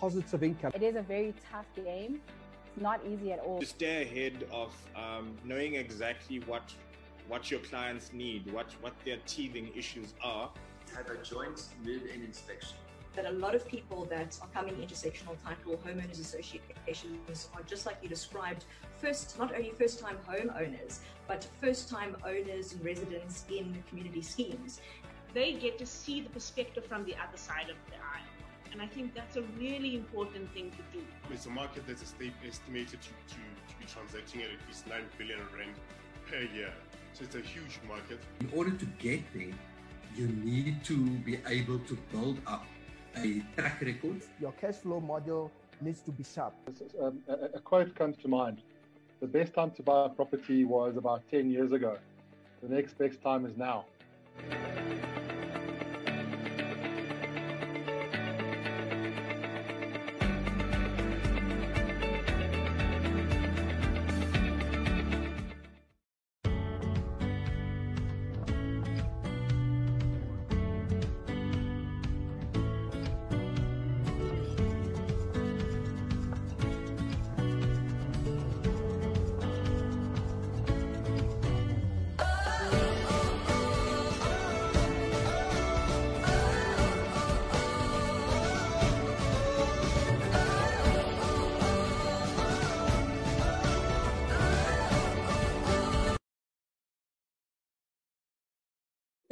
positive income. It is a very tough game. It's not easy at all. To stay ahead of um, knowing exactly what what your clients need, what, what their teething issues are. Have a joint move-in inspection. That a lot of people that are coming into sectional title homeowners associations are just like you described, first not only first-time homeowners, but first-time owners and residents in community schemes. They get to see the perspective from the other side of the aisle. And I think that's a really important thing to do. It's a market that's estimated to, to, to be transacting at at least 9 billion rand per year. So it's a huge market. In order to get there, you need to be able to build up a track record. Your cash flow model needs to be sharp. Um, a, a quote comes to mind. The best time to buy a property was about 10 years ago. The next best time is now.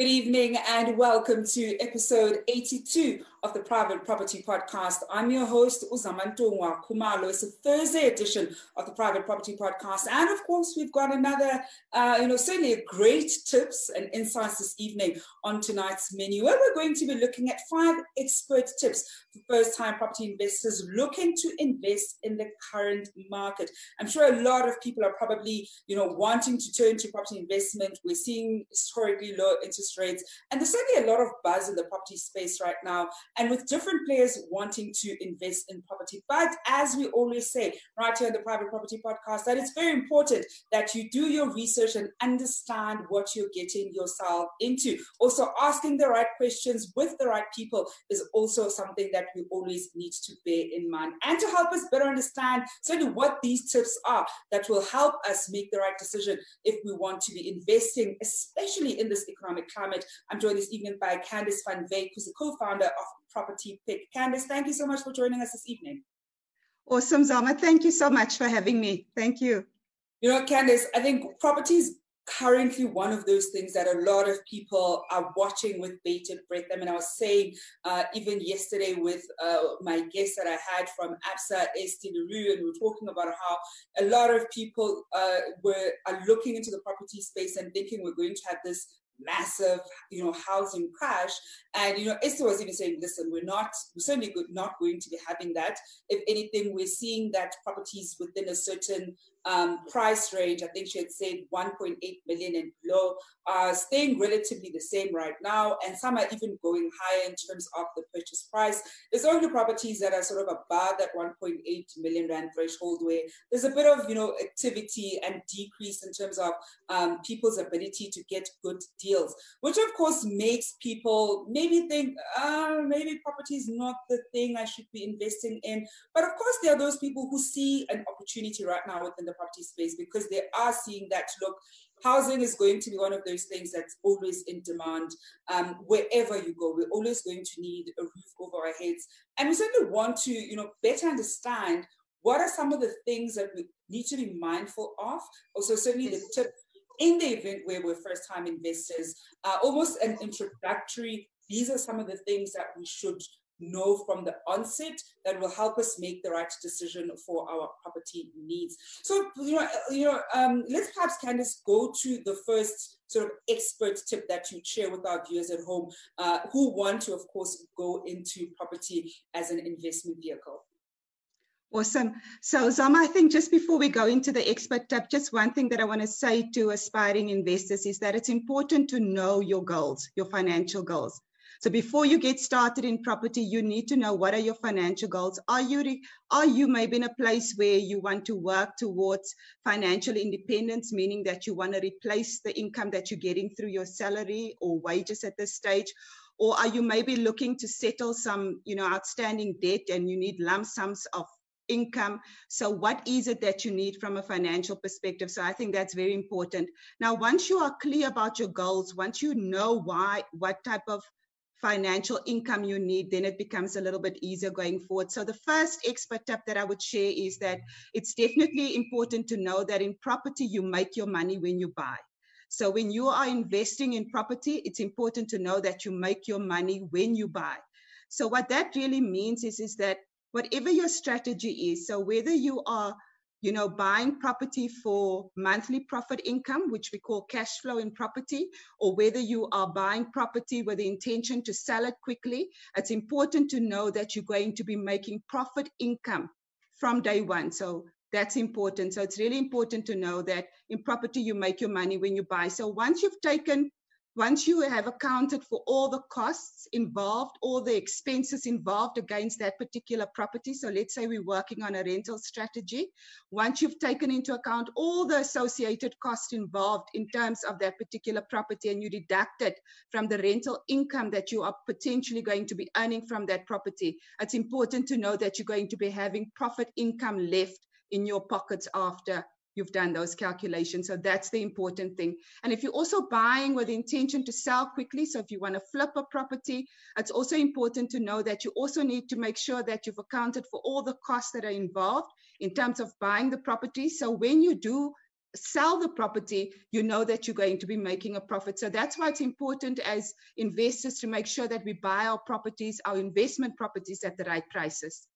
Good evening and welcome to episode 82 of the Private Property Podcast. I'm your host, Uzamantungwa Khumalo. It's a Thursday edition of the Private Property Podcast. And of course, we've got another, uh, you know, certainly great tips and insights this evening on tonight's menu, where we're going to be looking at five expert tips for first-time property investors looking to invest in the current market. I'm sure a lot of people are probably, you know, wanting to turn to property investment. We're seeing historically low interest rates, and there's certainly a lot of buzz in the property space right now and with different players wanting to invest in property. But as we always say right here on the Private Property Podcast, that it's very important that you do your research and understand what you're getting yourself into. Also, asking the right questions with the right people is also something that we always need to bear in mind. And to help us better understand certainly what these tips are that will help us make the right decision if we want to be investing, especially in this economic climate. I'm joined this evening by Candice Van Veek, who's the co-founder of Property Pick. Candice, thank you so much for joining us this evening. Awesome, Zama. Thank you so much for having me. Thank you. You know, Candice, I think property is currently one of those things that a lot of people are watching with bated breath. I mean, I was saying uh, even yesterday with uh, my guest that I had from ABSA, Esti LaRue, and we were talking about how a lot of people uh, were are looking into the property space and thinking we're going to have this massive, you know, housing crash. And you know, Esther was even saying, listen, we're not, we're certainly not going to be having that. If anything, we're seeing that properties within a certain um, price range, I think she had said 1.8 million and below, are staying relatively the same right now, and some are even going higher in terms of the purchase price. There's only properties that are sort of above that 1.8 million rand threshold, where there's a bit of you know activity and decrease in terms of um, people's ability to get good deals, which of course makes people maybe think, uh, maybe property is not the thing I should be investing in. But of course, there are those people who see an opportunity right now within the property space because they are seeing that look housing is going to be one of those things that's always in demand um, wherever you go. We're always going to need a roof over our heads. And we certainly want to you know better understand what are some of the things that we need to be mindful of. Also certainly the tip in the event where we're first time investors uh, almost an introductory these are some of the things that we should know from the onset that will help us make the right decision for our property needs. So, you know, you know, um, let's perhaps Candice go to the first sort of expert tip that you share with our viewers at home uh, who want to, of course, go into property as an investment vehicle. Awesome. So, Zama, I think just before we go into the expert tip, just one thing that I want to say to aspiring investors is that it's important to know your goals, your financial goals. So before you get started in property, you need to know what are your financial goals. Are you are you maybe in a place where you want to work towards financial independence, meaning that you want to replace the income that you're getting through your salary or wages at this stage? or are you maybe looking to settle some you know outstanding debt and you need lump sums of income so what is it that you need from a financial perspective so i think that's very important now once you are clear about your goals once you know why what type of financial income you need then it becomes a little bit easier going forward so the first expert tip that i would share is that it's definitely important to know that in property you make your money when you buy so when you are investing in property, it's important to know that you make your money when you buy. So what that really means is, is that whatever your strategy is, so whether you are you know, buying property for monthly profit income, which we call cash flow in property, or whether you are buying property with the intention to sell it quickly, it's important to know that you're going to be making profit income from day one. So that's important. So it's really important to know that in property, you make your money when you buy. So once you've taken, once you have accounted for all the costs involved, all the expenses involved against that particular property. So let's say we're working on a rental strategy. Once you've taken into account all the associated costs involved in terms of that particular property and you deduct it from the rental income that you are potentially going to be earning from that property, it's important to know that you're going to be having profit income left in your pockets after you've done those calculations. So that's the important thing. And if you're also buying with the intention to sell quickly, so if you want to flip a property, it's also important to know that you also need to make sure that you've accounted for all the costs that are involved in terms of buying the property. So when you do sell the property, you know that you're going to be making a profit. So that's why it's important as investors to make sure that we buy our properties, our investment properties at the right prices.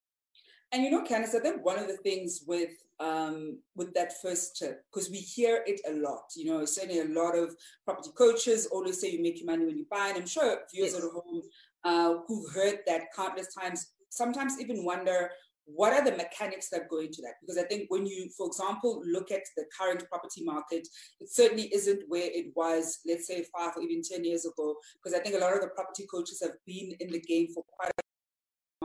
And you know, Candice, I think one of the things with um, with that first tip, because we hear it a lot, you know, certainly a lot of property coaches always say you make your money when you buy, and I'm sure viewers yes. at home uh, who've heard that countless times, sometimes even wonder what are the mechanics that go into that? Because I think when you, for example, look at the current property market, it certainly isn't where it was, let's say, five or even 10 years ago. Because I think a lot of the property coaches have been in the game for quite a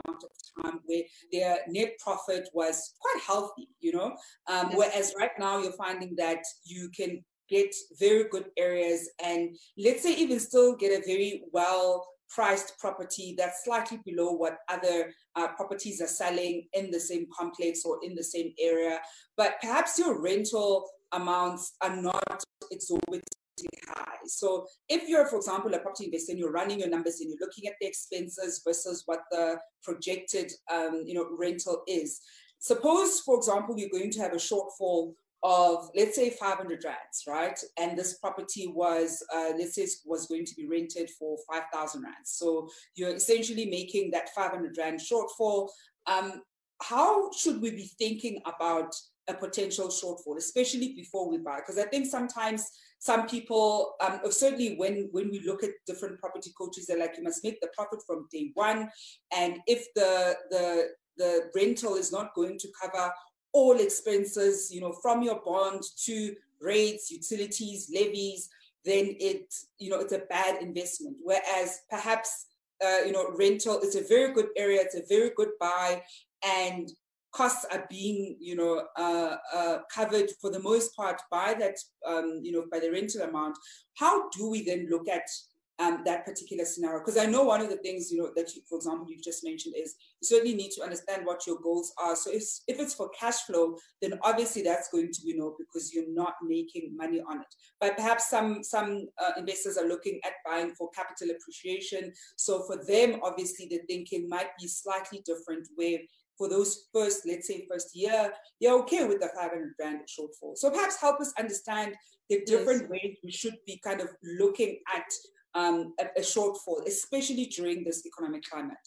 amount of time where their net profit was quite healthy, you know. Um. Whereas right now you're finding that you can get very good areas and let's say even still get a very well priced property that's slightly below what other uh, properties are selling in the same complex or in the same area. But perhaps your rental amounts are not exorbitant high. So if you're, for example, a property investor and you're running your numbers and you're looking at the expenses versus what the projected, um, you know, rental is. Suppose, for example, you're going to have a shortfall of let's say 500 rands, right? And this property was, uh, let's say, was going to be rented for 5,000 rands. So you're essentially making that 500 rand shortfall. Um, how should we be thinking about a potential shortfall, especially before we buy? Because I think sometimes some people, um, certainly when, when we look at different property coaches, they're like, you must make the profit from day one. And if the, the, the rental is not going to cover all expenses, you know, from your bond to rates, utilities, levies, then it, you know, it's a bad investment. Whereas perhaps, uh, you know, rental is a very good area, it's a very good buy, and costs are being, you know, uh, uh, covered for the most part by that, um, you know, by the rental amount. How do we then look at um, that particular scenario? Because I know one of the things, you know, that you, for example, you've just mentioned is you certainly need to understand what your goals are. So if, if it's for cash flow, then obviously that's going to be no because you're not making money on it. But perhaps some some uh, investors are looking at buying for capital appreciation. So for them, obviously, the thinking might be slightly different, where for those first, let's say, first year, they're okay with the 500 rand shortfall. So perhaps help us understand the different yes. ways we should be kind of looking at um, a, a shortfall, especially during this economic climate.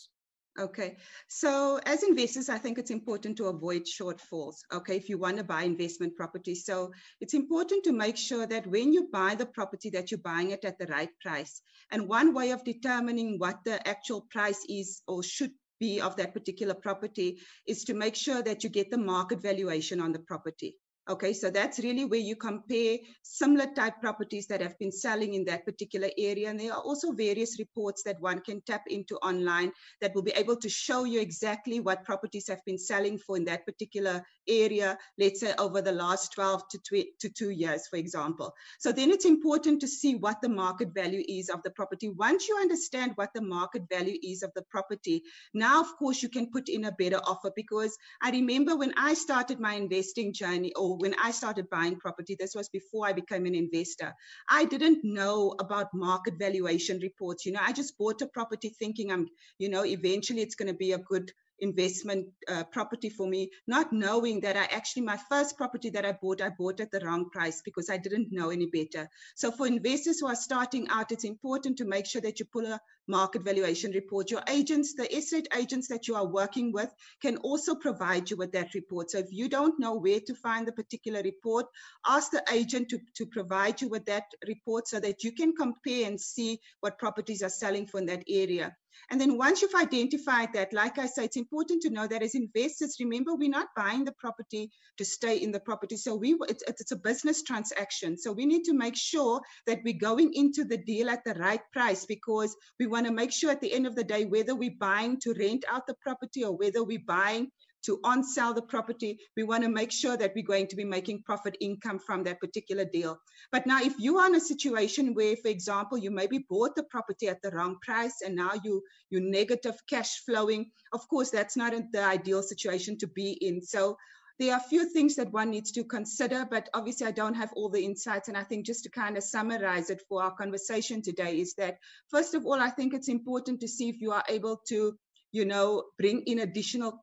Okay, so as investors, I think it's important to avoid shortfalls. Okay, if you want to buy investment property, so it's important to make sure that when you buy the property, that you're buying it at the right price. And one way of determining what the actual price is or should be of that particular property is to make sure that you get the market valuation on the property. Okay, so that's really where you compare similar type properties that have been selling in that particular area. And there are also various reports that one can tap into online that will be able to show you exactly what properties have been selling for in that particular area, let's say over the last 12 to, tw- to two years, for example. So then it's important to see what the market value is of the property. Once you understand what the market value is of the property, now, of course, you can put in a better offer because I remember when I started my investing journey or when I started buying property, this was before I became an investor, I didn't know about market valuation reports. You know, I just bought a property thinking I'm, you know, eventually it's going to be a good investment uh, property for me, not knowing that I actually, my first property that I bought, I bought at the wrong price because I didn't know any better. So for investors who are starting out, it's important to make sure that you pull a market valuation report. Your agents, the estate agents that you are working with can also provide you with that report. So if you don't know where to find the particular report, ask the agent to, to provide you with that report so that you can compare and see what properties are selling for in that area. And then once you've identified that, like I say, it's important to know that as investors, remember, we're not buying the property to stay in the property. So we it's, it's a business transaction. So we need to make sure that we're going into the deal at the right price because we want to make sure at the end of the day, whether we're buying to rent out the property or whether we're buying to on sell the property, we want to make sure that we're going to be making profit income from that particular deal. But now, if you are in a situation where, for example, you maybe bought the property at the wrong price and now you you negative cash flowing, of course, that's not the ideal situation to be in. So there are a few things that one needs to consider, but obviously I don't have all the insights. And I think just to kind of summarize it for our conversation today is that, first of all, I think it's important to see if you are able to, you know, bring in additional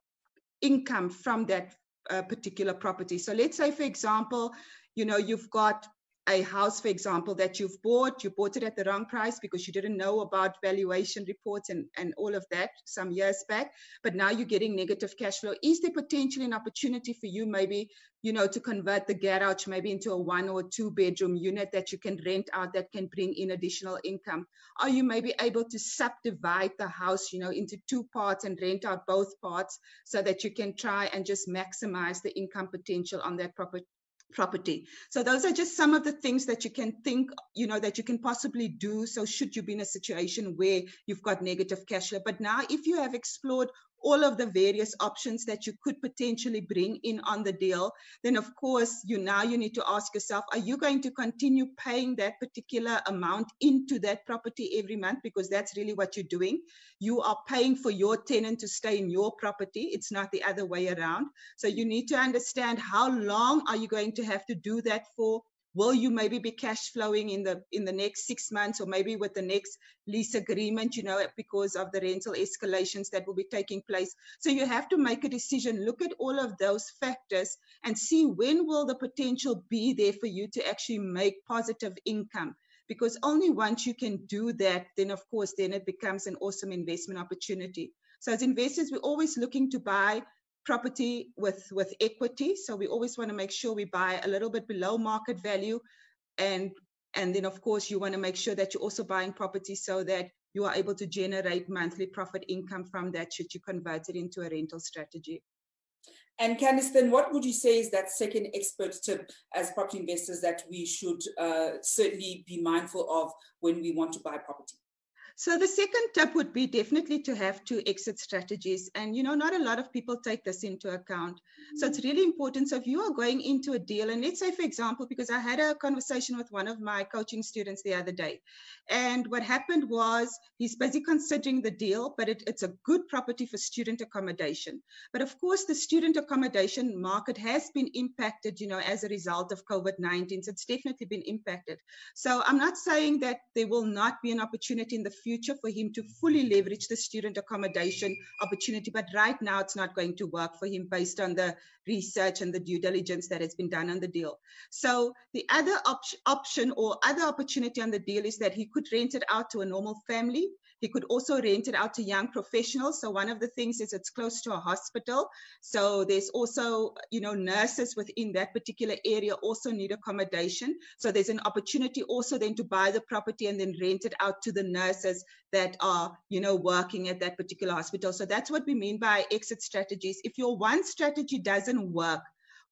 income from that uh, particular property. So let's say, for example, you know, you've got a house, for example, that you've bought, you bought it at the wrong price because you didn't know about valuation reports and, and all of that some years back, but now you're getting negative cash flow. Is there potentially an opportunity for you maybe, you know, to convert the garage maybe into a one or two bedroom unit that you can rent out that can bring in additional income? Are you maybe able to subdivide the house, you know, into two parts and rent out both parts so that you can try and just maximize the income potential on that property? Property. So those are just some of the things that you can think, you know, that you can possibly do. So should you be in a situation where you've got negative cash flow, but now if you have explored all of the various options that you could potentially bring in on the deal, then of course you now you need to ask yourself, are you going to continue paying that particular amount into that property every month? Because that's really what you're doing. You are paying for your tenant to stay in your property. It's not the other way around. So you need to understand how long are you going to have to do that for? Will you maybe be cash flowing in the in the next six months or maybe with the next lease agreement you know because of the rental escalations that will be taking place? So you have to make a decision look at all of those factors and see when will the potential be there for you to actually make positive income. Because only once you can do that then of course then it becomes an awesome investment opportunity. So as investors we're always looking to buy property with with equity. So we always want to make sure we buy a little bit below market value. And and then of course you want to make sure that you're also buying property so that you are able to generate monthly profit income from that should you convert it into a rental strategy. And Candice, then what would you say is that second expert tip as property investors that we should uh, certainly be mindful of when we want to buy property? So the second tip would be definitely to have two exit strategies. And, you know, not a lot of people take this into account. Mm-hmm. So it's really important. So if you are going into a deal, and let's say, for example, because I had a conversation with one of my coaching students the other day, and what happened was he's busy considering the deal, but it, it's a good property for student accommodation. But of course, the student accommodation market has been impacted, you know, as a result of COVID 19. So it's definitely been impacted. So I'm not saying that there will not be an opportunity in the future for him to fully leverage the student accommodation opportunity. But right now, it's not going to work for him based on the research and the due diligence that has been done on the deal. So the other op- option or other opportunity on the deal is that he could rent it out to a normal family he could also rent it out to young professionals. So one of the things is it's close to a hospital. So there's also, you know, nurses within that particular area also need accommodation. So there's an opportunity also then to buy the property and then rent it out to the nurses that are, you know, working at that particular hospital. So that's what we mean by exit strategies. If your one strategy doesn't work,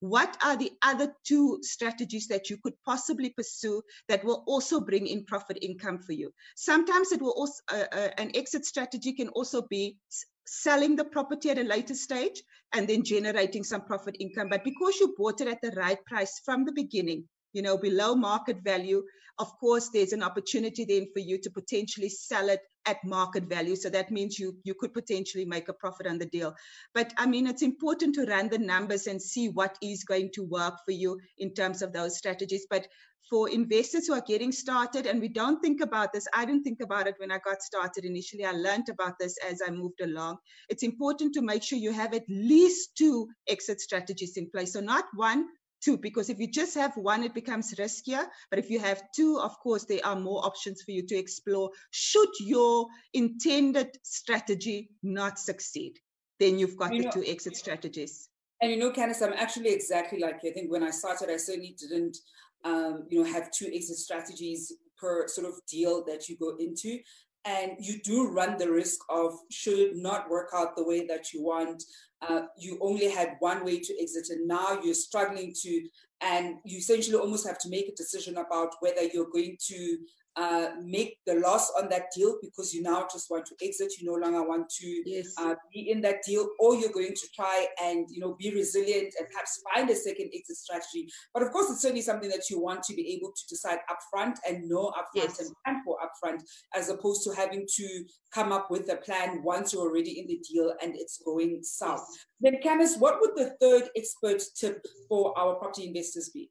what are the other two strategies that you could possibly pursue that will also bring in profit income for you? Sometimes it will also, uh, uh, an exit strategy can also be selling the property at a later stage and then generating some profit income. But because you bought it at the right price from the beginning, you know, below market value, of course, there's an opportunity then for you to potentially sell it at market value. So that means you you could potentially make a profit on the deal. But I mean, it's important to run the numbers and see what is going to work for you in terms of those strategies. But for investors who are getting started, and we don't think about this, I didn't think about it when I got started initially. I learned about this as I moved along. It's important to make sure you have at least two exit strategies in place. So not one, two because if you just have one it becomes riskier. But if you have two of course there are more options for you to explore should your intended strategy not succeed. Then you've got you the know, two exit strategies. and you know candice i'm actually exactly like you. I think when i started i certainly didn't um, you know have two exit strategies per sort of deal that you go into. And you do run the risk of should not work out the way that you want uh, you only had one way to exit and now you're struggling to and you essentially almost have to make a decision about whether you're going to uh, make the loss on that deal because you now just want to exit. You no longer want to yes. uh, be in that deal, or you're going to try and you know be resilient and perhaps find a second exit strategy. But of course, it's certainly something that you want to be able to decide upfront and know upfront yes. and plan for upfront, as opposed to having to come up with a plan once you're already in the deal and it's going south. Yes. Then, Candice, what would the third expert tip for our property investors be?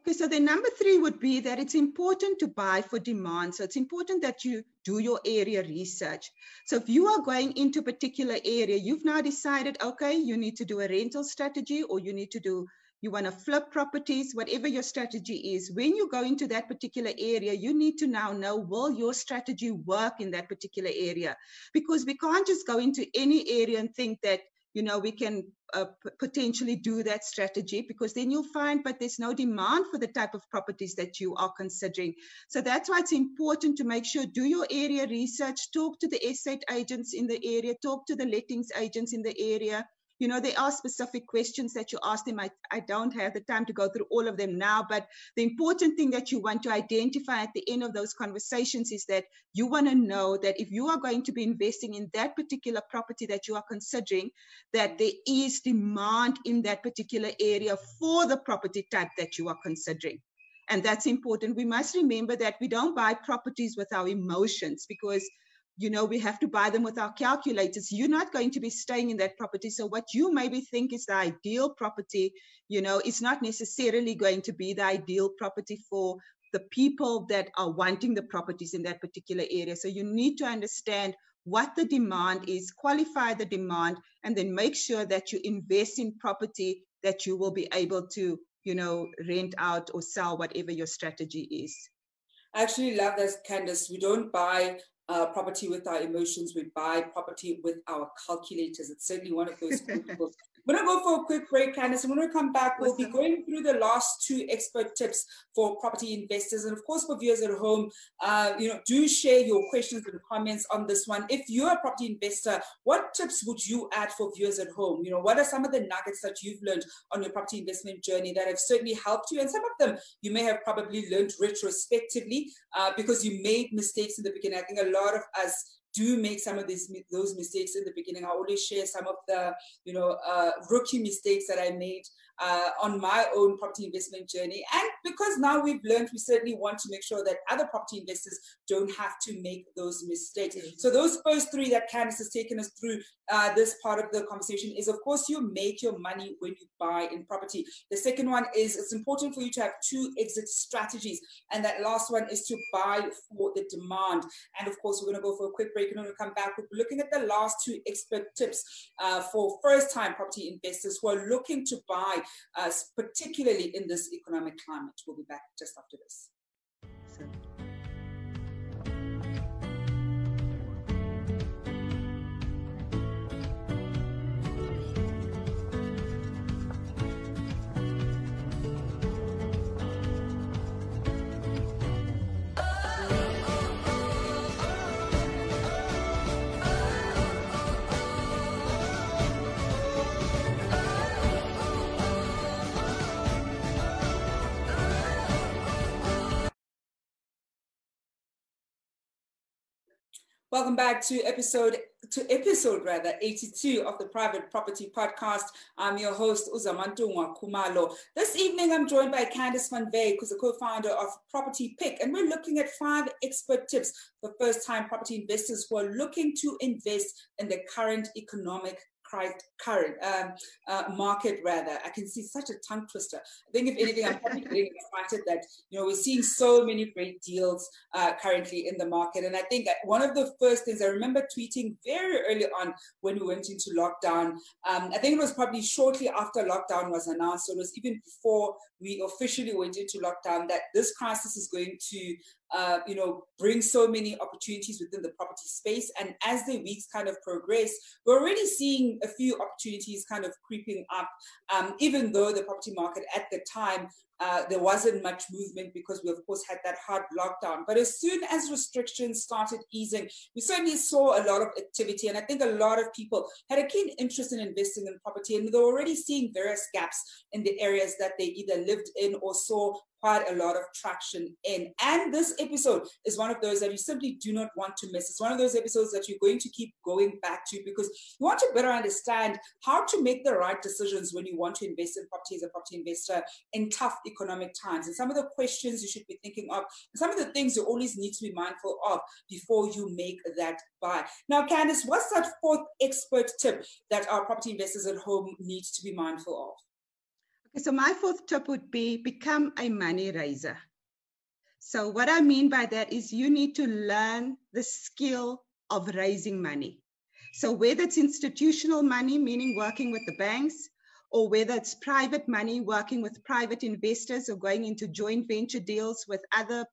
Okay, so the number three would be that it's important to buy for demand. So it's important that you do your area research. So if you are going into a particular area, you've now decided, okay, you need to do a rental strategy or you need to do, you want to flip properties, whatever your strategy is. When you go into that particular area, you need to now know, will your strategy work in that particular area? Because we can't just go into any area and think that you know, we can uh, potentially do that strategy because then you'll find, but there's no demand for the type of properties that you are considering. So that's why it's important to make sure do your area research, talk to the estate agents in the area, talk to the lettings agents in the area, you know, there are specific questions that you ask them. I, I don't have the time to go through all of them now, but the important thing that you want to identify at the end of those conversations is that you want to know that if you are going to be investing in that particular property that you are considering, that there is demand in that particular area for the property type that you are considering and that's important. We must remember that we don't buy properties with our emotions because you know, we have to buy them with our calculators. You're not going to be staying in that property. So what you maybe think is the ideal property, you know, is not necessarily going to be the ideal property for the people that are wanting the properties in that particular area. So you need to understand what the demand is, qualify the demand, and then make sure that you invest in property that you will be able to, you know, rent out or sell, whatever your strategy is. I actually love this, Candice. We don't buy uh, property with our emotions. We buy property with our calculators. It's certainly one of those principles. We're going to go for a quick break, Candice. And when we come back, we'll be going through the last two expert tips for property investors. And of course, for viewers at home, uh, you know, do share your questions and comments on this one. If you're a property investor, what tips would you add for viewers at home? You know, what are some of the nuggets that you've learned on your property investment journey that have certainly helped you? And some of them you may have probably learned retrospectively uh, because you made mistakes in the beginning. I think a lot of us do make some of these those mistakes in the beginning. I always share some of the you know uh, rookie mistakes that I made uh, on my own property investment journey. And because now we've learned, we certainly want to make sure that other property investors don't have to make those mistakes. So those first three that Candice has taken us through uh, this part of the conversation is, of course, you make your money when you buy in property. The second one is it's important for you to have two exit strategies. And that last one is to buy for the demand. And of course, we're going to go for a quick break and when we come back, we're looking at the last two expert tips uh, for first time property investors who are looking to buy particularly in this economic climate. We'll be back just after this. Welcome back to episode to episode rather 82 of the Private Property Podcast. I'm your host Uzamantungwa Khumalo. This evening I'm joined by Candice Van who's a co-founder of Property Pick, and we're looking at five expert tips for first-time property investors who are looking to invest in the current economic current um, uh, market rather. I can see such a tongue twister. I think if anything, I'm probably excited that you know we're seeing so many great deals uh, currently in the market. And I think one of the first things I remember tweeting very early on when we went into lockdown. Um, I think it was probably shortly after lockdown was announced. So it was even before we officially went into lockdown that this crisis is going to uh, you know, bring so many opportunities within the property space. And as the weeks kind of progress, we're already seeing a few opportunities kind of creeping up, um, even though the property market at the time uh, there wasn't much movement because we, of course, had that hard lockdown. But as soon as restrictions started easing, we certainly saw a lot of activity. And I think a lot of people had a keen interest in investing in property. And they're already seeing various gaps in the areas that they either lived in or saw quite a lot of traction in. And this episode is one of those that you simply do not want to miss. It's one of those episodes that you're going to keep going back to because you want to better understand how to make the right decisions when you want to invest in property as a property investor in tough economic times. And some of the questions you should be thinking of, some of the things you always need to be mindful of before you make that buy. Now, Candice, what's that fourth expert tip that our property investors at home need to be mindful of? Okay, so my fourth tip would be become a money raiser. So what I mean by that is you need to learn the skill of raising money. So whether it's institutional money, meaning working with the banks, or whether it's private money, working with private investors or going into joint venture deals with other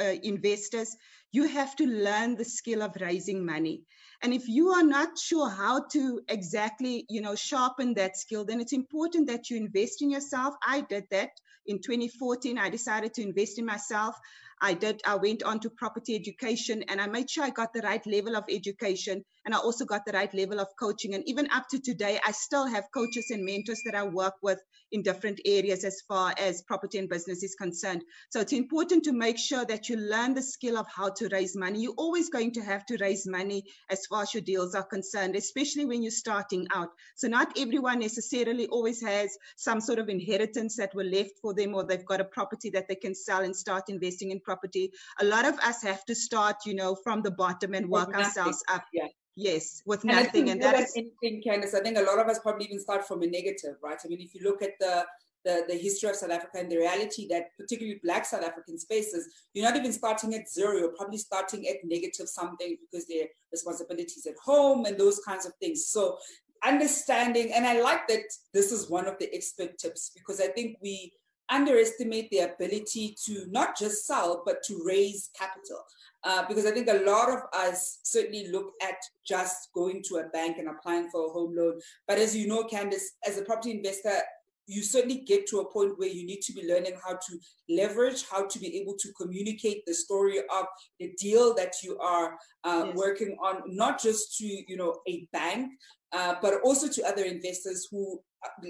uh, investors, you have to learn the skill of raising money. And if you are not sure how to exactly, you know, sharpen that skill, then it's important that you invest in yourself. I did that in 2014. I decided to invest in myself. I did, I went on to property education and I made sure I got the right level of education and I also got the right level of coaching. And even up to today, I still have coaches and mentors that I work with in different areas as far as property and business is concerned. So it's important to make sure that you learn the skill of how to raise money. You're always going to have to raise money as far as your deals are concerned, especially when you're starting out. So not everyone necessarily always has some sort of inheritance that were left for them or they've got a property that they can sell and start investing in property. A lot of us have to start, you know, from the bottom and work ourselves up. Yeah. Yes, with and nothing. And that is anything, Candice. I think a lot of us probably even start from a negative, right? I mean, if you look at the the, the history of South Africa and the reality that particularly black South African spaces, you're not even starting at zero, you're probably starting at negative something because there are responsibilities at home and those kinds of things. So understanding, and I like that this is one of the expert tips because I think we underestimate the ability to not just sell, but to raise capital. Uh, because I think a lot of us certainly look at just going to a bank and applying for a home loan. But as you know, Candice, as a property investor, you certainly get to a point where you need to be learning how to leverage, how to be able to communicate the story of the deal that you are uh, yes. working on, not just to you know a bank, uh, but also to other investors who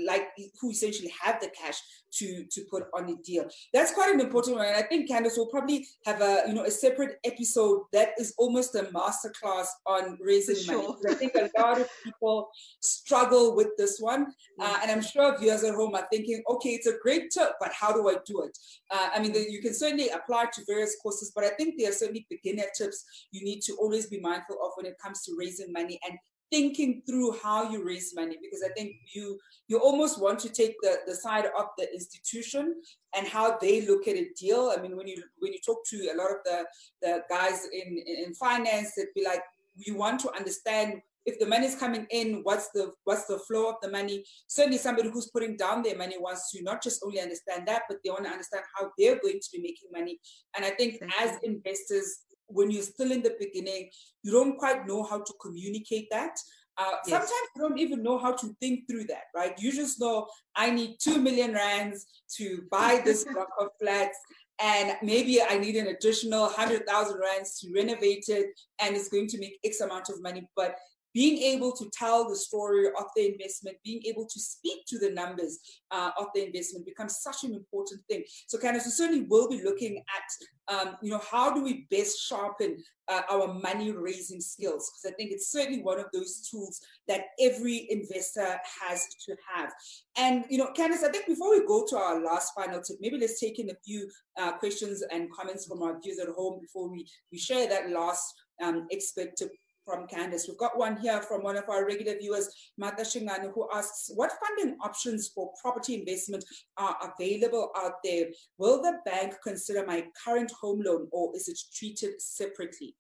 like who essentially have the cash to to put on a deal. That's quite an important one. And I think Candice will probably have a you know a separate episode that is almost a masterclass on raising sure. money. I think a lot of people struggle with this one, uh, and I'm sure viewers at home are thinking, okay, it's a great tip, but how do I do it? Uh, I mean, the, you can certainly apply to various courses, but I think there are certainly beginner tips you need to always be mindful of when it comes to raising money and thinking through how you raise money because I think you you almost want to take the, the side of the institution and how they look at a deal. I mean, when you when you talk to a lot of the, the guys in, in finance, they'd be like, we want to understand if the money is coming in, what's the what's the flow of the money? Certainly, somebody who's putting down their money wants to not just only understand that, but they want to understand how they're going to be making money. And I think as investors, when you're still in the beginning, you don't quite know how to communicate that. Uh, yes. Sometimes you don't even know how to think through that, right? You just know I need two million rands to buy this block of flats, and maybe I need an additional hundred thousand rands to renovate it, and it's going to make X amount of money. But being able to tell the story of the investment, being able to speak to the numbers uh, of the investment becomes such an important thing. So, Candice, we certainly will be looking at, um, you know, how do we best sharpen uh, our money raising skills? Because I think it's certainly one of those tools that every investor has to have. And, you know, Candice, I think before we go to our last final tip, maybe let's take in a few uh, questions and comments from our viewers at home before we, we share that last um, expert tip from Candice. We've got one here from one of our regular viewers, Mata Shingano, who asks, what funding options for property investment are available out there? Will the bank consider my current home loan or is it treated separately?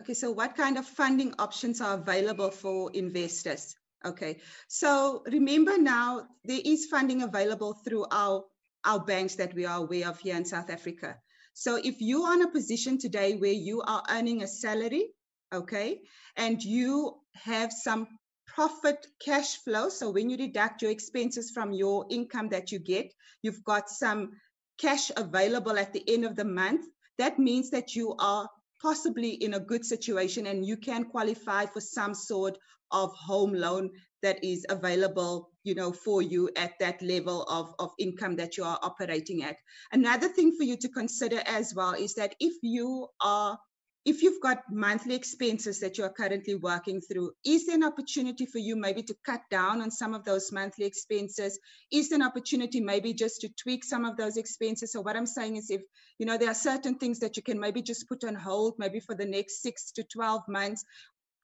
Okay, so what kind of funding options are available for investors? Okay, so remember now there is funding available through our, our banks that we are aware of here in South Africa. So if you are in a position today where you are earning a salary, okay, and you have some profit cash flow, so when you deduct your expenses from your income that you get, you've got some cash available at the end of the month. That means that you are possibly in a good situation and you can qualify for some sort of home loan that is available you know for you at that level of, of income that you are operating at. Another thing for you to consider as well is that if you are if you've got monthly expenses that you are currently working through, is there an opportunity for you maybe to cut down on some of those monthly expenses? Is there an opportunity maybe just to tweak some of those expenses? So what I'm saying is if, you know, there are certain things that you can maybe just put on hold, maybe for the next six to 12 months,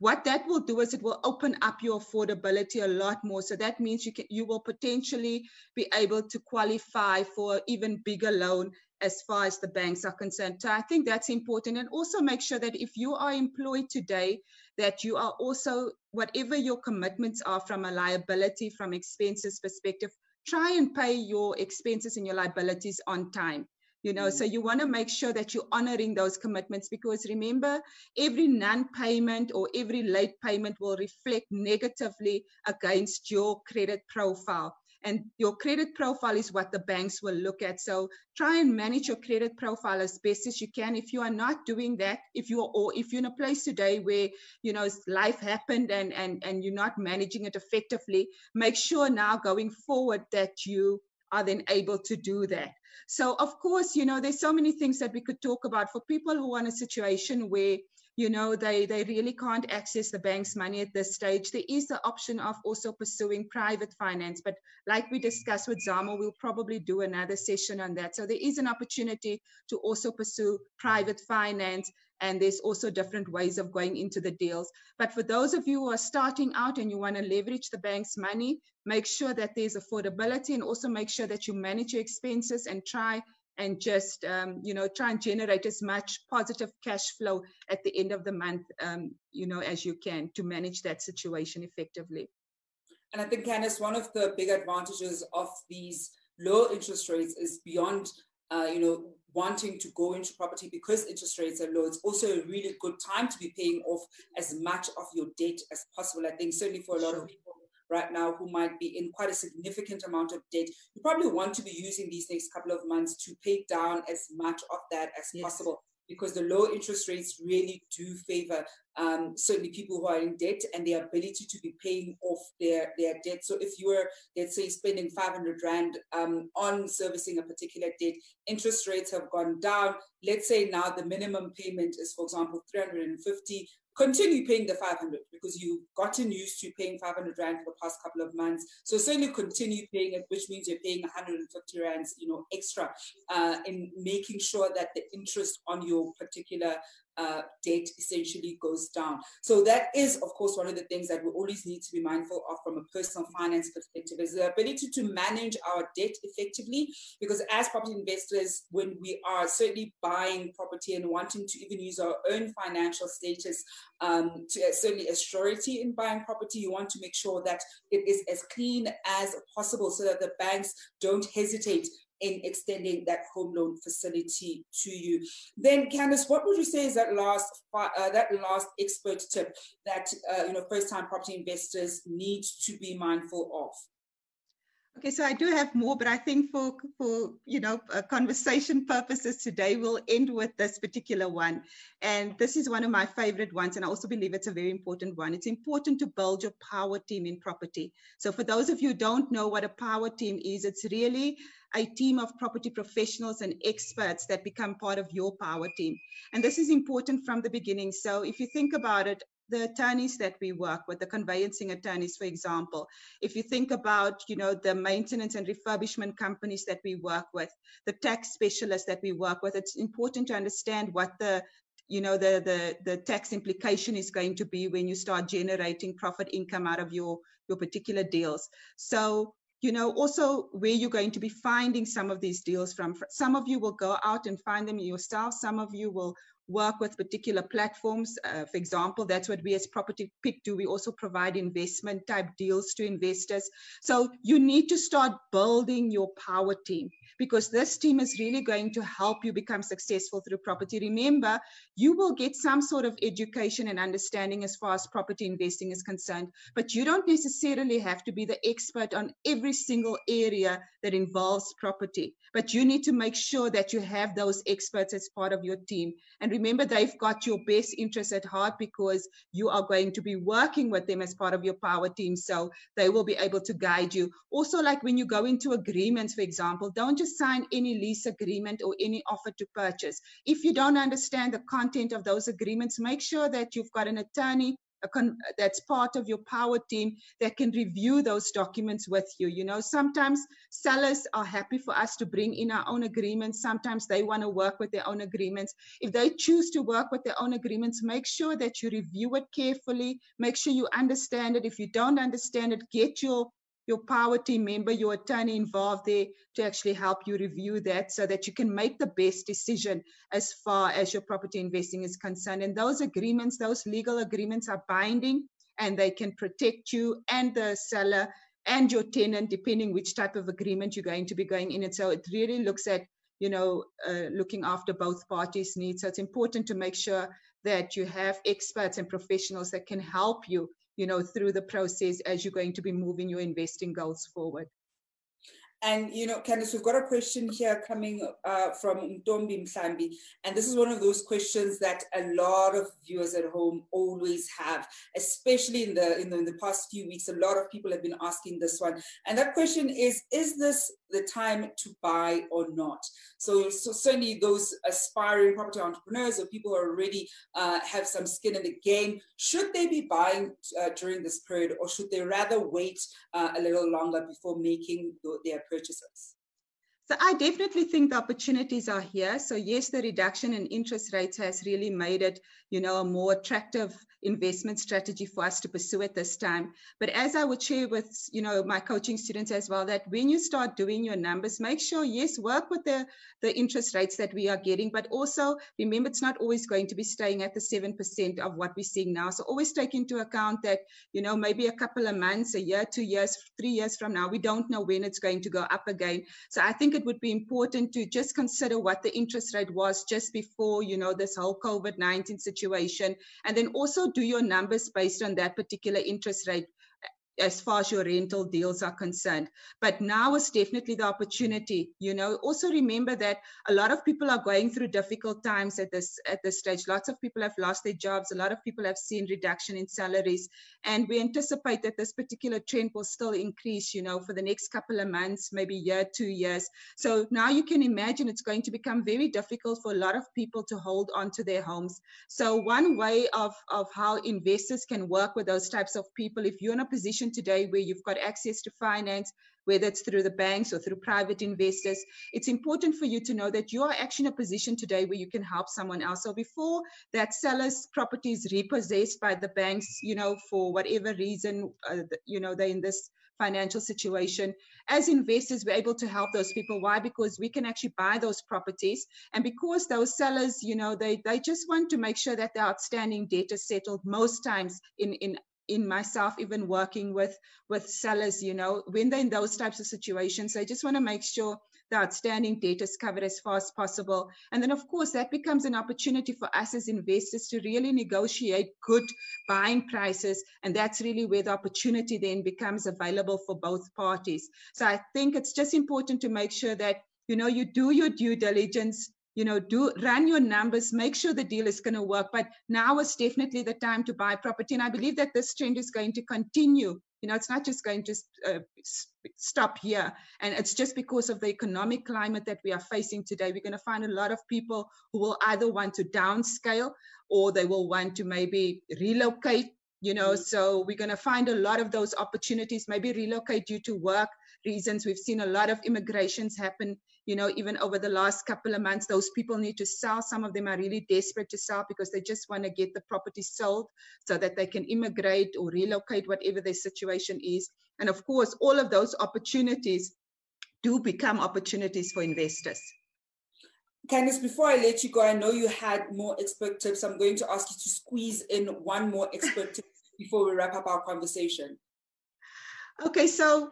what that will do is it will open up your affordability a lot more. So that means you can you will potentially be able to qualify for even bigger loan as far as the banks are concerned. So I think that's important. And also make sure that if you are employed today, that you are also, whatever your commitments are from a liability, from expenses perspective, try and pay your expenses and your liabilities on time. You know, so mm. you want to make sure that you're honoring those commitments because remember, every non payment or every late payment will reflect negatively against your credit profile. And your credit profile is what the banks will look at. So try and manage your credit profile as best as you can. If you are not doing that if you are or if you're in a place today where you know life happened and and and you're not managing it effectively make sure now going forward that you are then able to do that so of course you know there's so many things that we could talk about for people who are in a situation where you know they they really can't access the bank's money at this stage. There is the option of also pursuing private finance but like we discussed with zama we'll probably do another session on that. So there is an opportunity to also pursue private finance and there's also different ways of going into the deals. But for those of you who are starting out and you want to leverage the bank's money make sure that there's affordability and also make sure that you manage your expenses and try and just um, you know try and generate as much positive cash flow at the end of the month um, you know as you can to manage that situation effectively. And i think Candice, one of the big advantages of these low interest rates is beyond uh, you know wanting to go into property because interest rates are low it's also a really good time to be paying off as much of your debt as possible i think certainly for a lot sure. of people right now who might be in quite a significant amount of debt, you probably want to be using these next couple of months to pay down as much of that as yes. possible because the low interest rates really do favor um, certainly people who are in debt and their ability to be paying off their, their debt. So if you were, let's say, spending 500 Rand um, on servicing a particular debt, interest rates have gone down. Let's say now the minimum payment is, for example, 350 continue paying the 500 because you've gotten used to paying 500 rand for the past couple of months. So certainly continue paying it which means you're paying 150 rands you know extra uh, in making sure that the interest on your particular uh, debt essentially goes down. So that is, of course, one of the things that we always need to be mindful of from a personal finance perspective is the ability to manage our debt effectively. Because as property investors, when we are certainly buying property and wanting to even use our own financial status um, to uh, certainly a surety in buying property, you want to make sure that it is as clean as possible so that the banks don't hesitate in extending that home loan facility to you. Then, Candice, what would you say is that last uh, that last expert tip that uh, you know first time property investors need to be mindful of? Okay, so I do have more, but I think for for you know uh, conversation purposes today, we'll end with this particular one, and this is one of my favorite ones, and I also believe it's a very important one. It's important to build your power team in property. So for those of you don't know what a power team is, it's really a team of property professionals and experts that become part of your power team, and this is important from the beginning. So if you think about it, the attorneys that we work with, the conveyancing attorneys, for example. If you think about, you know, the maintenance and refurbishment companies that we work with, the tax specialists that we work with, it's important to understand what the you know the, the the tax implication is going to be when you start generating profit income out of your your particular deals so you know also where you're going to be finding some of these deals from some of you will go out and find them yourself some of you will work with particular platforms. Uh, for example, that's what we as Property Pick do. We also provide investment type deals to investors. So you need to start building your power team because this team is really going to help you become successful through property. Remember, you will get some sort of education and understanding as far as property investing is concerned, but you don't necessarily have to be the expert on every single area that involves property. But you need to make sure that you have those experts as part of your team. And remember, they've got your best interests at heart because you are going to be working with them as part of your power team. So they will be able to guide you. Also, like when you go into agreements, for example, don't just sign any lease agreement or any offer to purchase. If you don't understand the content of those agreements, make sure that you've got an attorney that's part of your power team that can review those documents with you. You know, sometimes sellers are happy for us to bring in our own agreements. Sometimes they want to work with their own agreements. If they choose to work with their own agreements, make sure that you review it carefully. Make sure you understand it. If you don't understand it, get your your power team member, your attorney involved there to actually help you review that so that you can make the best decision as far as your property investing is concerned. And those agreements, those legal agreements are binding and they can protect you and the seller and your tenant, depending which type of agreement you're going to be going in. And so it really looks at, you know, uh, looking after both parties' needs. So it's important to make sure that you have experts and professionals that can help you you know, through the process as you're going to be moving your investing goals forward. And you know, Candice, we've got a question here coming uh, from Ntombi Mhlambi, and this is one of those questions that a lot of viewers at home always have, especially in the, in the in the past few weeks. A lot of people have been asking this one, and that question is: Is this the time to buy or not? So, so certainly those aspiring property entrepreneurs or people who already uh, have some skin in the game, should they be buying uh, during this period, or should they rather wait uh, a little longer before making their purchases? So I definitely think the opportunities are here. So yes, the reduction in interest rates has really made it, you know, a more attractive investment strategy for us to pursue at this time. But as I would share with, you know, my coaching students as well, that when you start doing your numbers, make sure, yes, work with the, the interest rates that we are getting, but also remember it's not always going to be staying at the 7% of what we're seeing now. So always take into account that, you know, maybe a couple of months, a year, two years, three years from now, we don't know when it's going to go up again. So I think it would be important to just consider what the interest rate was just before, you know, this whole COVID-19 situation. And then also do your numbers based on that particular interest rate as far as your rental deals are concerned. But now is definitely the opportunity. You know, also remember that a lot of people are going through difficult times at this at this stage. Lots of people have lost their jobs. A lot of people have seen reduction in salaries, and we anticipate that this particular trend will still increase. You know, for the next couple of months, maybe year, two years. So now you can imagine it's going to become very difficult for a lot of people to hold on to their homes. So one way of of how investors can work with those types of people, if you're in a position today where you've got access to finance, whether it's through the banks or through private investors, it's important for you to know that you are actually in a position today where you can help someone else. So before that seller's property is repossessed by the banks, you know, for whatever reason, uh, you know, they're in this financial situation. As investors, we're able to help those people. Why? Because we can actually buy those properties. And because those sellers, you know, they, they just want to make sure that their outstanding debt is settled most times in, in in myself even working with with sellers you know when they're in those types of situations i just want to make sure the outstanding debt is covered as far as possible. And then of course that becomes an opportunity for us as investors to really negotiate good buying prices and that's really where the opportunity then becomes available for both parties. So i think it's just important to make sure that you know you do your due diligence you know do run your numbers make sure the deal is going to work but now is definitely the time to buy property and i believe that this trend is going to continue. You know it's not just going to uh, stop here and it's just because of the economic climate that we are facing today. We're going to find a lot of people who will either want to downscale or they will want to maybe relocate you know so we're going to find a lot of those opportunities maybe relocate due to work reasons. We've seen a lot of immigrations happen you know even over the last couple of months. Those people need to sell. Some of them are really desperate to sell because they just want to get the property sold so that they can immigrate or relocate whatever their situation is. And of course all of those opportunities do become opportunities for investors. Candice, before I let you go, I know you had more expert tips. I'm going to ask you to squeeze in one more expert tip before we wrap up our conversation? Okay, so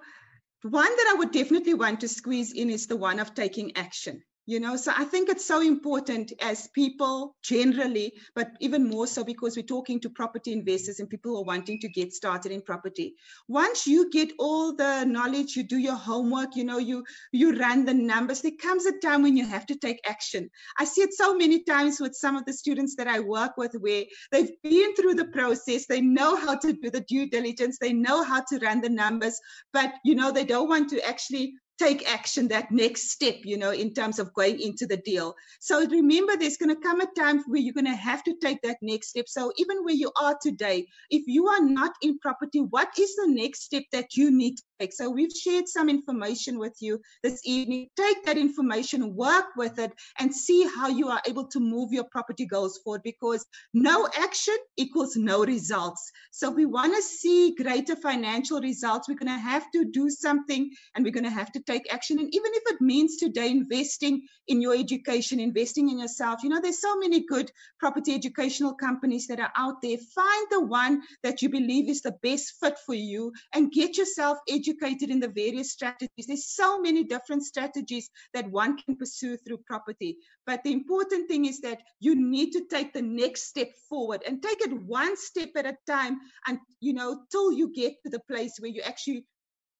one that I would definitely want to squeeze in is the one of taking action you know? So i think it's so important as people generally but even more so because we're talking to property investors and people who are wanting to get started in property. Once you get all the knowledge you do your homework you know you you run the numbers there comes a time when you have to take action. I see it so many times with some of the students that i work with where they've been through the process they know how to do the due diligence they know how to run the numbers but you know they don't want to actually take action that next step you know in terms of going into the deal. So remember there's going to come a time where you're going to have to take that next step. So even where you are today if you are not in property what is the next step that you need so we've shared some information with you this evening take that information work with it and see how you are able to move your property goals forward because no action equals no results so we want to see greater financial results we're going to have to do something and we're going to have to take action. And even if it means today investing in your education, investing in yourself, you know, there's so many good property educational companies that are out there. Find the one that you believe is the best fit for you and get yourself educated in the various strategies. There's so many different strategies that one can pursue through property. But the important thing is that you need to take the next step forward and take it one step at a time and you know till you get to the place where you actually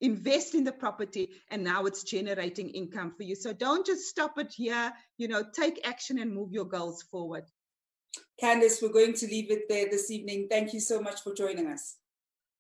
invest in the property and now it's generating income for you. So don't just stop it here. You know take action and move your goals forward. Candice we're going to leave it there this evening. Thank you so much for joining us.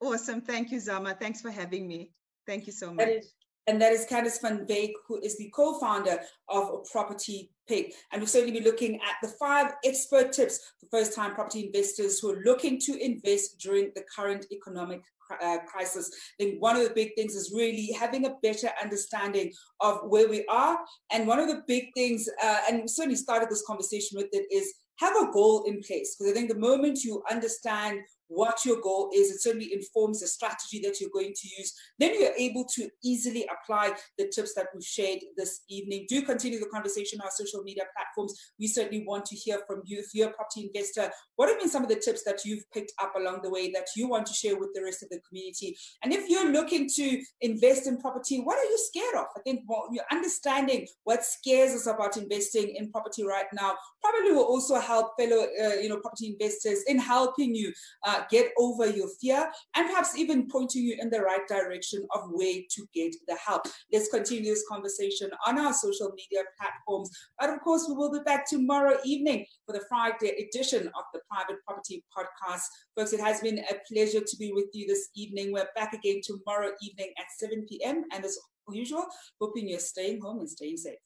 Awesome. Thank you zama. Thanks for having me thank you so much and that is Candice van Wyk, who is the co-founder of Property Pig. And we'll certainly be looking at the five expert tips for first-time property investors who are looking to invest during the current economic uh, crisis, I think one of the big things is really having a better understanding of where we are. And one of the big things, uh, and we certainly started this conversation with it, is have a goal in place. Because I think the moment you understand what your goal is. It certainly informs the strategy that you're going to use. Then you're able to easily apply the tips that we've shared this evening. Do continue the conversation on our social media platforms. We certainly want to hear from you. If you're a property investor, what have been some of the tips that you've picked up along the way that you want to share with the rest of the community? And if you're looking to invest in property, what are you scared of? I think well, you're understanding what scares us about investing in property right now probably will also help fellow, uh, you know, property investors in helping you uh, get over your fear and perhaps even pointing you in the right direction of where to get the help. Let's continue this conversation on our social media platforms. But of course, we will be back tomorrow evening for the Friday edition of the Private Property Podcast. Folks, it has been a pleasure to be with you this evening. We're back again tomorrow evening at 7 p.m. And as usual, hoping you're staying home and staying safe.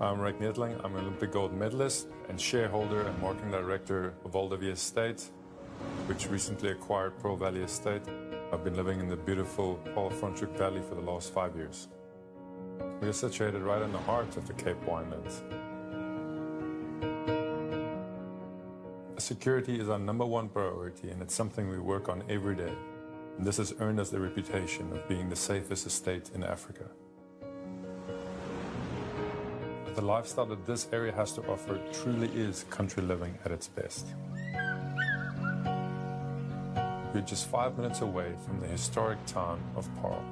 I'm Ryk Neethling. I'm an Olympic gold medalist and shareholder and marketing director of Val de Vie Estate, which recently acquired Pearl Valley Estate. I've been living in the beautiful Paarl Franschhoek Valley for the last five years. We are situated right in the heart of the Cape Winelands. Security is our number one priority and it's something we work on every day. And this has earned us the reputation of being the safest estate in Africa. The lifestyle that this area has to offer truly is country living at its best. We're just five minutes away from the historic town of Paarl.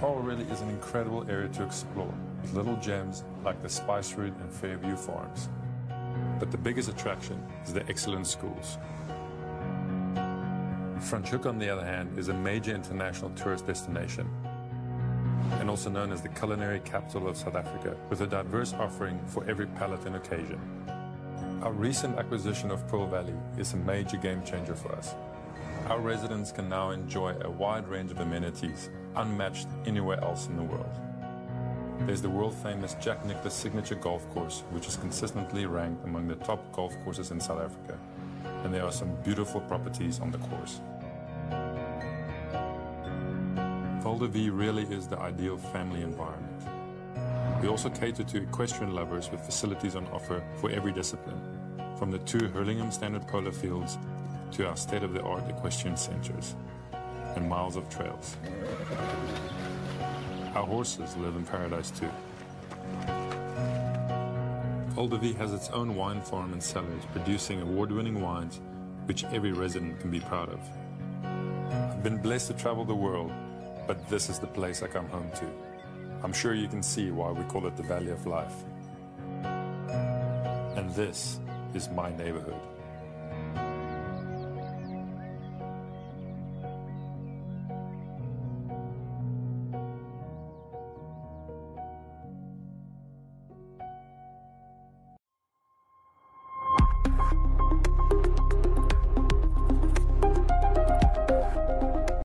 Paarl really is an incredible area to explore, with little gems like the Spice Route and Fairview Farms. But the biggest attraction is the excellent schools. Franschhoek, on the other hand, is a major international tourist destination and also known as the culinary capital of South Africa, with a diverse offering for every palate and occasion. Our recent acquisition of Pearl Valley is a major game changer for us. Our residents can now enjoy a wide range of amenities unmatched anywhere else in the world. There's the world famous Jack Nicklaus signature golf course, which is consistently ranked among the top golf courses in South Africa. And there are some beautiful properties on the course. De Vie really is the ideal family environment. We also cater to equestrian lovers with facilities on offer for every discipline, from the two Hurlingham Standard Polo Fields to our state-of-the-art equestrian centers and miles of trails. Our horses live in paradise too. Val de Vie has its own wine farm and cellars producing award-winning wines which every resident can be proud of. I've been blessed to travel the world, but this is the place I come home to. I'm sure you can see why we call it the Valley of Life. And this is my neighborhood.